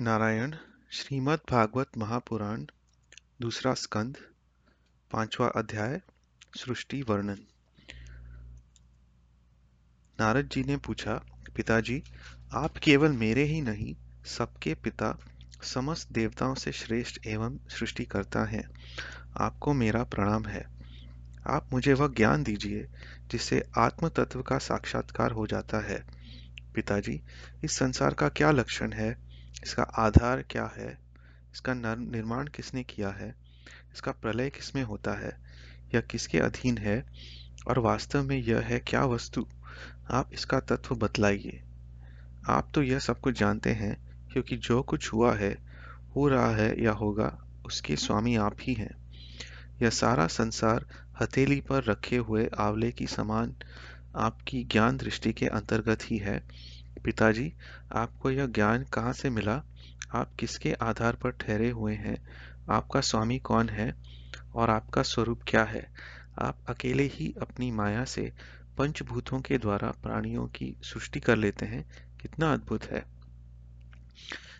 नारायण, श्रीमद् भागवत महापुराण, दूसरा स्कंद, पांचवा अध्याय, सृष्टि वर्णन। नारद जी ने पूछा, पिताजी, आप केवल मेरे ही नहीं, सबके पिता समस्त देवताओं से श्रेष्ठ एवं सृष्टि करता है। आपको मेरा प्रणाम है। आप मुझे वह ज्ञान दीजिए, जिससे आत्म तत्व का साक्षात्कार हो जाता है। पिताजी, इस संसार का क्या लक्षण है? इसका आधार क्या है? इसका निर्माण किसने किया है? इसका प्रलय किसमें होता है? यह किसके अधीन है? और वास्तव में यह है क्या वस्तु? आप इसका तत्व बतलाइए। आप तो यह सब कुछ जानते हैं, क्योंकि जो कुछ हुआ है, हो रहा है या होगा, उसके स्वामी आप ही हैं। यह सारा संसार हथेली पर रखे हुए आंवले की समान आपकी ज्ञान दृष्टि के अंतर्गत ही है। पिताजी, आपको यह ज्ञान कहाँ से मिला? आप किसके आधार पर ठहरे हुए हैं? आपका स्वामी कौन है? और आपका स्वरूप क्या है? आप अकेले ही अपनी माया से पंचभूतों के द्वारा प्राणियों की सृष्टि कर लेते हैं। कितना अद्भुत है।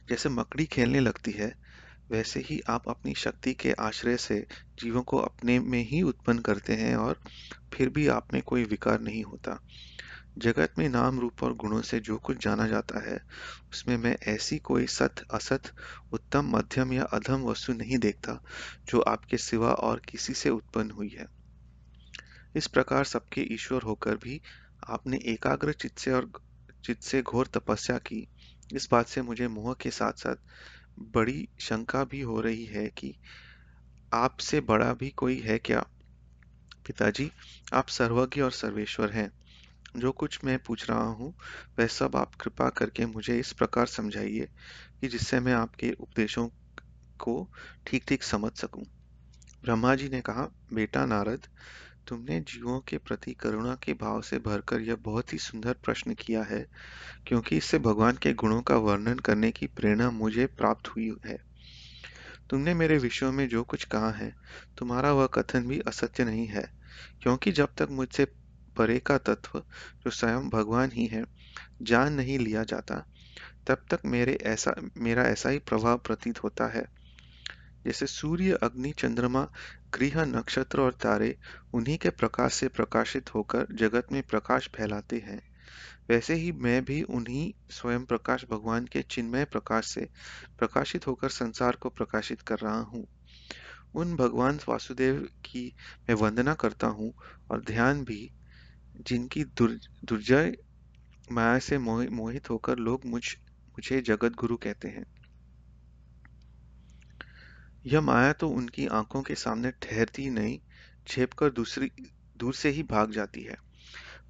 जैसे मकड़ी खेलने लगती है, वैसे ही आप अपनी शक्ति के आश्रय से जीवों को अपने में ही उत्पन्न करते हैं और फिर भी आप में कोई विकार नहीं होता। जगत में नाम रूप और गुणों से जो कुछ जाना जाता है, उसमें मैं ऐसी कोई सत, असत, उत्तम, मध्यम या अधम वस्तु नहीं देखता, जो आपके सिवा और किसी से उत्पन्न हुई है। इस प्रकार सबके ईश्वर होकर भी आपने एकाग्र चित्त से और चित्त से घोर तपस्या की। इस बात से मुझे मोह के साथ साथ बड़ी शंका भी हो रही है कि आपसे बड़ा भी कोई है क्या? पिताजी, आप सर्वज्ञ और सर्वेश्वर हैं। जो कुछ मैं पूछ रहा हूँ, वह सब आप कृपा करके मुझे इस प्रकार समझाइए कि जिससे मैं आपके उपदेशों को ठीक ठीक समझ सकूँ। ब्रह्मा जी ने कहा, बेटा नारद, तुमने जीवों के प्रति करुणा के भाव से भरकर यह बहुत ही सुंदर प्रश्न किया है, क्योंकि इससे भगवान के गुणों का वर्णन करने की प्रेरणा मुझे प्राप्त हुई है तुमने मेरे विषयों में जो कुछ कहा है, तुम्हारा वह कथन भी असत्य नहीं है, क्योंकि जब तक मुझसे परे का तत्व जो स्वयं भगवान ही है, जान नहीं लिया जाता। तब तक मेरे ऐसा, मेरा ऐसा ही प्रभाव प्रतीत होता है। जैसे सूर्य, अग्नि, चंद्रमा, गृह, नक्षत्र और तारे उन्हीं के प्रकाश से प्रकाशित होकर जगत में प्रकाश फैलाते हैं। वैसे ही मैं भी उन्हीं स्वयं प्रकाश भगवान के चिन्मय प्रकाश से प्रकाशित होकर संसार को प्रकाशित कर रहा हूँ। उन भगवान वासुदेव की मैं वंदना करता हूँ और ध्यान भी जिनकी दुर्जय माया से मोहित होकर लोग मुझ, मुझे जगत गुरु कहते हैं। यह माया तो उनकी आँखों के सामने ठहरती नहीं छेप कर दूसरी, दूर से ही भाग जाती है।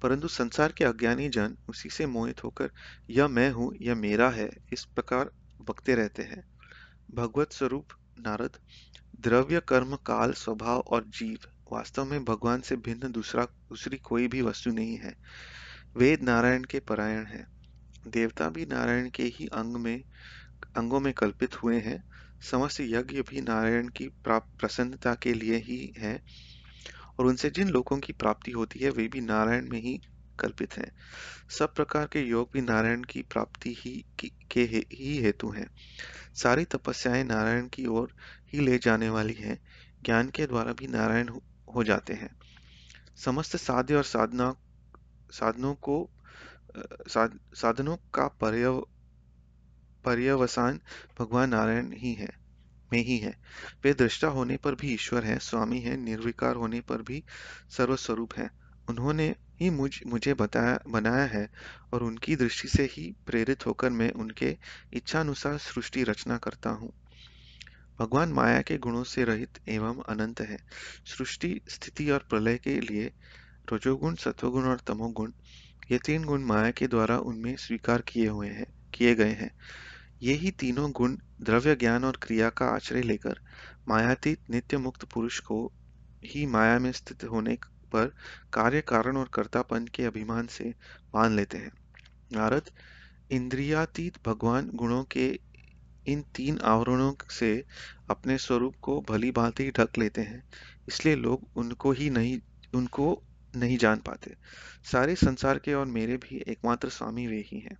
परंतु संसार के अज्ञानी जन उसी से मोहित होकर, यह मैं हूँ, यह मेरा है, इस प्रकार बकते रहते हैं। भगवत स्वरूप, नारद, द्रव्य कर्म, काल, स्वभाव और जीव। वास्तव में भगवान से भिन्न दूसरा, दूसरी कोई भी वस्तु नहीं है। वेद नारायण के परायण है। देवता भी नारायण के ही अंग में, अंगों में कल्पित हुए हैं। समस्त यज्ञ भी नारायण की प्रसन्नता के लिए ही है। और उनसे जिन लोगों की प्राप्ति होती है, वे भी नारायण में ही कल्पित हैं। सब प्रकार के योग भी नारायण की प्राप्ति ही, के ही हेतु हैं। सारी तपस्याएँ नारायण की ओर ही ले जाने वाली हैं। ज्ञान के द्वारा भी नारायण हो जाते हैं। समस्त साध्य और साधना साधनों को साध, साधनों का पर्यव पर्यवसान भगवान नारायण ही है में ही है। वे दृष्टा होने पर भी ईश्वर हैं स्वामी हैं निर्विकार होने पर भी सर्वस्वरूप हैं। उन्होंने ही मुझ मुझे बताया बनाया है और उनकी दृष्टि से ही प्रेरित होकर मैं उनके इच्छानुसार सृष्टि रचना करता हूँ। भगवान माया के गुणों से रहित एवं अनंत है। सृष्टि, स्थिति और प्रलय के लिए रजोगुण, सत्वगुण और तमोगुण, ये तीन गुण माया के द्वारा उनमें स्वीकार किए हुए हैं, किए गए हैं। ये ही तीनों गुण द्रव्य ज्ञान और क्रिया का आश्रय लेकर मायातीत नित्य मुक्त पुरुष को ही माया में स्थित होने पर कार्य, कारण और कर्तापन के अभिमान से मान लेते हैं। नारद, इंद्रियातीत भगवान गुणों के इन तीन आवरणों से अपने स्वरूप को भली भांति ढक लेते हैं, इसलिए लोग उनको ही नहीं, उनको नहीं जान पाते। सारे संसार के और मेरे भी एकमात्र स्वामी वे ही हैं।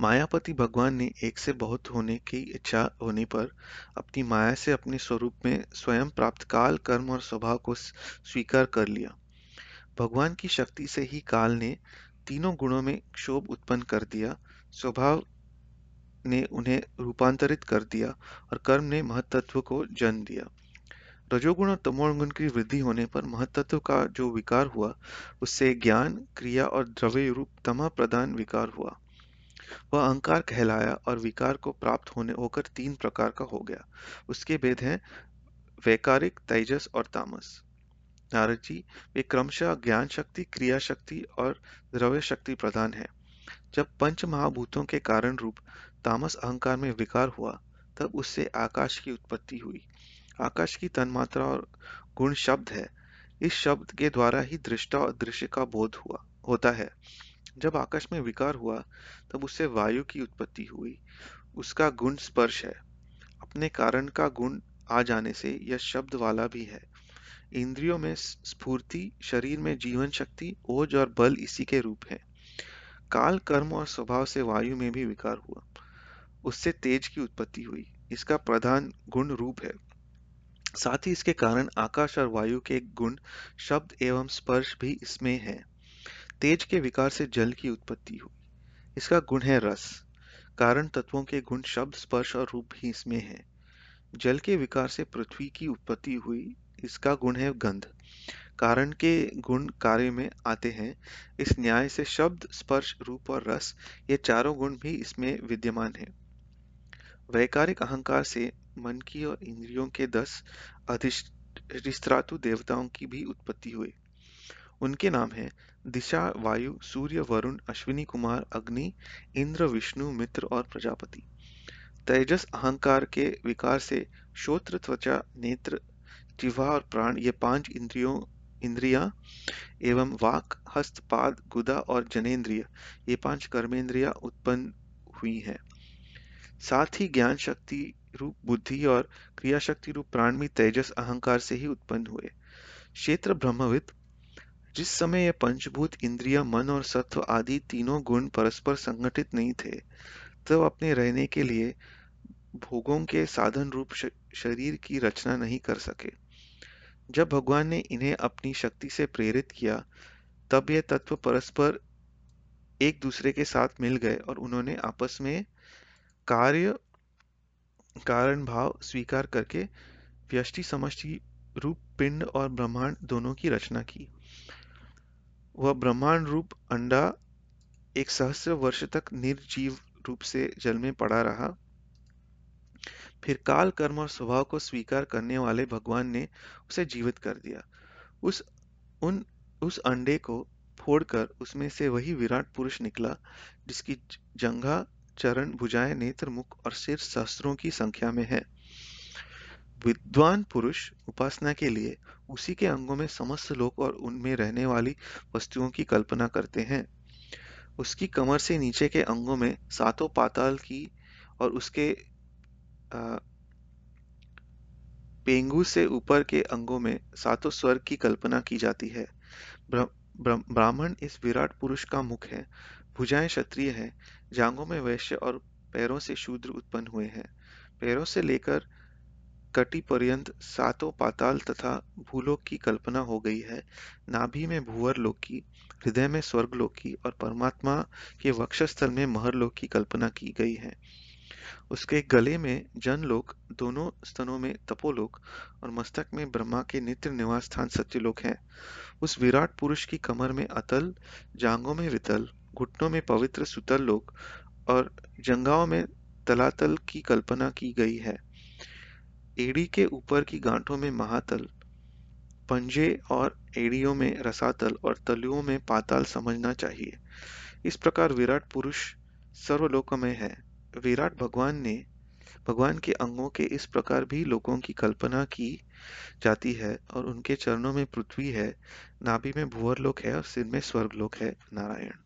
मायापति भगवान ने एक से बहुत होने की इच्छा होने पर अपनी माया से अपने स्वरूप में स्वयं प्राप्त काल, कर्म और स्वभाव को स्वीकार कर लिया। भगवान की शक्ति से ही काल ने तीनों गुणों में क्षोभ उत्पन्न कर दिया। स्वभाव ने उन्हें रूपांतरित कर दिया और कर्म ने महतत्व को जन्म दिया। रजोगुण और तमोगुण की वृद्धि होने पर महतत्व का जो विकार हुआ, उससे ज्ञान, क्रिया और द्रव्य रूप तमा प्रदान विकार हुआ। वह अहंकार कहलाया और विकार को प्राप्त होने होकर तीन प्रकार का हो गया। उसके भेद हैं, वैकारिक, तेजस और तामस। नारद जी, वे क्रमशः ज्ञान शक्ति, क्रिया शक्ति और द्रव्य शक्ति प्रधान है। जब पंच महाभूतों के कारण रूप तामस अहंकार में विकार हुआ, तब उससे आकाश की उत्पत्ति हुई। आकाश की तन्मात्रा और गुण शब्द है। इस शब्द के द्वारा ही दृष्टा और दृश्य का बोध हुआ, होता है। जब आकाश में विकार हुआ, तब उससे वायु की उत्पत्ति हुई। उसका गुण स्पर्श है। अपने कारण का गुण आ जाने से यह शब्द वाला भी है। इंद्रियों में स्फूर्ति, शरीर में जीवन शक्ति, ओज और बल इसी के रूप है। काल, कर्म और स्वभाव से वायु में भी विकार हुआ। उससे तेज की उत्पत्ति हुई। इसका प्रधान गुण रूप है। साथ ही इसके कारण आकाश और वायु के गुण, शब्द एवं स्पर्श भी इसमें है। तेज के विकार से जल की उत्पत्ति हुई। इसका गुण है रस। कारण तत्वों के गुण, शब्द, स्पर्श और रूप भी इसमें है। जल के विकार से पृथ्वी की उत्पत्ति हुई। इसका गुण है गंध। कारण के गुण कार्य में आते हैं। इस न्याय से शब्द, स्पर्श, रूप और रस, ये चारों गुण भी इसमें विद्यमान है। वैकारिक अहंकार से मन की और इंद्रियों के दस अधिष्ठातु देवताओं की भी उत्पत्ति हुई। उनके नाम हैं दिशा, वायु, सूर्य, वरुण, अश्विनी कुमार, अग्नि, इंद्र, विष्णु, मित्र और प्रजापति। तेजस अहंकार के विकार से श्रोत्र, त्वचा, नेत्र, जिह्वा और प्राण ये पाँच इंद्रियों, इंद्रिया एवं वाक, हस्त, पाद, गुदा और जनेन्द्रिय ये पाँच कर्मेंद्रिया उत्पन्न हुई हैं। साथ ही ज्ञान शक्ति रूप बुद्धि और क्रिया शक्ति रूप प्राण भी तेजस अहंकार से ही उत्पन्न हुए। क्षेत्र ब्रह्मविद, जिस समय यह पंचभूत इंद्रिया, मन और सत्व आदि तीनों गुण परस्पर संगठित नहीं थे, तब तो अपने रहने के लिए भोगों के साधन रूप शरीर की रचना नहीं कर सके। जब भगवान ने इन्हें अपनी शक्ति से प्रेरित किया, तब ये तत्व परस्पर एक दूसरे के साथ मिल गए और उन्होंने आपस में कार्य कारण भाव स्वीकार करके व्यष्टि समष्टि रूप पिंड और ब्रह्मांड दोनों की रचना की। वह ब्रह्मांड रूप अंडा एक सहस्र वर्ष तक निर्जीव रूप से जल में पड़ा रहा। फिर काल, कर्म और स्वभाव को स्वीकार करने वाले भगवान ने उसे जीवित कर दिया। उस, उन, उस अंडे को फोड़कर उसमें से वही विराट पुरुष निकला, जिसकी जंघा चरण भुजाएँ नेत्र मुख और सिर सहस्त्रों की संख्या में है। विद्वान पुरुष उपासना के लिए उसी के अंगों में समस्त लोक और उनमें रहने वाली वस्तुओं की कल्पना करते हैं। उसकी कमर से नीचे के अंगों में सातों पाताल की और उसके पेंगू से ऊपर के अंगों में सातों स्वर्ग की कल्पना की जाती है। ब्राह्मण इस विराट पुरुष का मुख है। भुजाएँ क्षत्रिय हैं। जांघों में वैश्य और पैरों से शूद्र उत्पन्न हुए हैं। पैरों से लेकर कटी पर्यंत सातों पाताल तथा भूलोक की कल्पना हो गई है। नाभि में भूवर लोक की हृदय में स्वर्ग लोक की और परमात्मा के वक्षस्थल में महर लोक की कल्पना की गई है। उसके गले में जन लोक दोनों स्तनों में तपोलोक और मस्तक में ब्रह्मा के नित्य निवास स्थान सत्यलोक है। उस विराट पुरुष की कमर में अतल जांगों में वितल घुटनों में पवित्र सुतल लोक और जंगाओं में तलातल की कल्पना की गई है। एड़ी के ऊपर की गांठों में महातल, पंजे और एड़ियों में रसातल और तलुओं में पाताल समझना चाहिए। इस प्रकार विराट पुरुष सर्वलोकमय है। विराट भगवान ने, भगवान के अंगों के इस प्रकार भी लोगों की कल्पना की जाती है और उनके चरणों में पृथ्वी है, नाभि में भूवर लोक है और सिर में स्वर्ग लोक है, नारायण।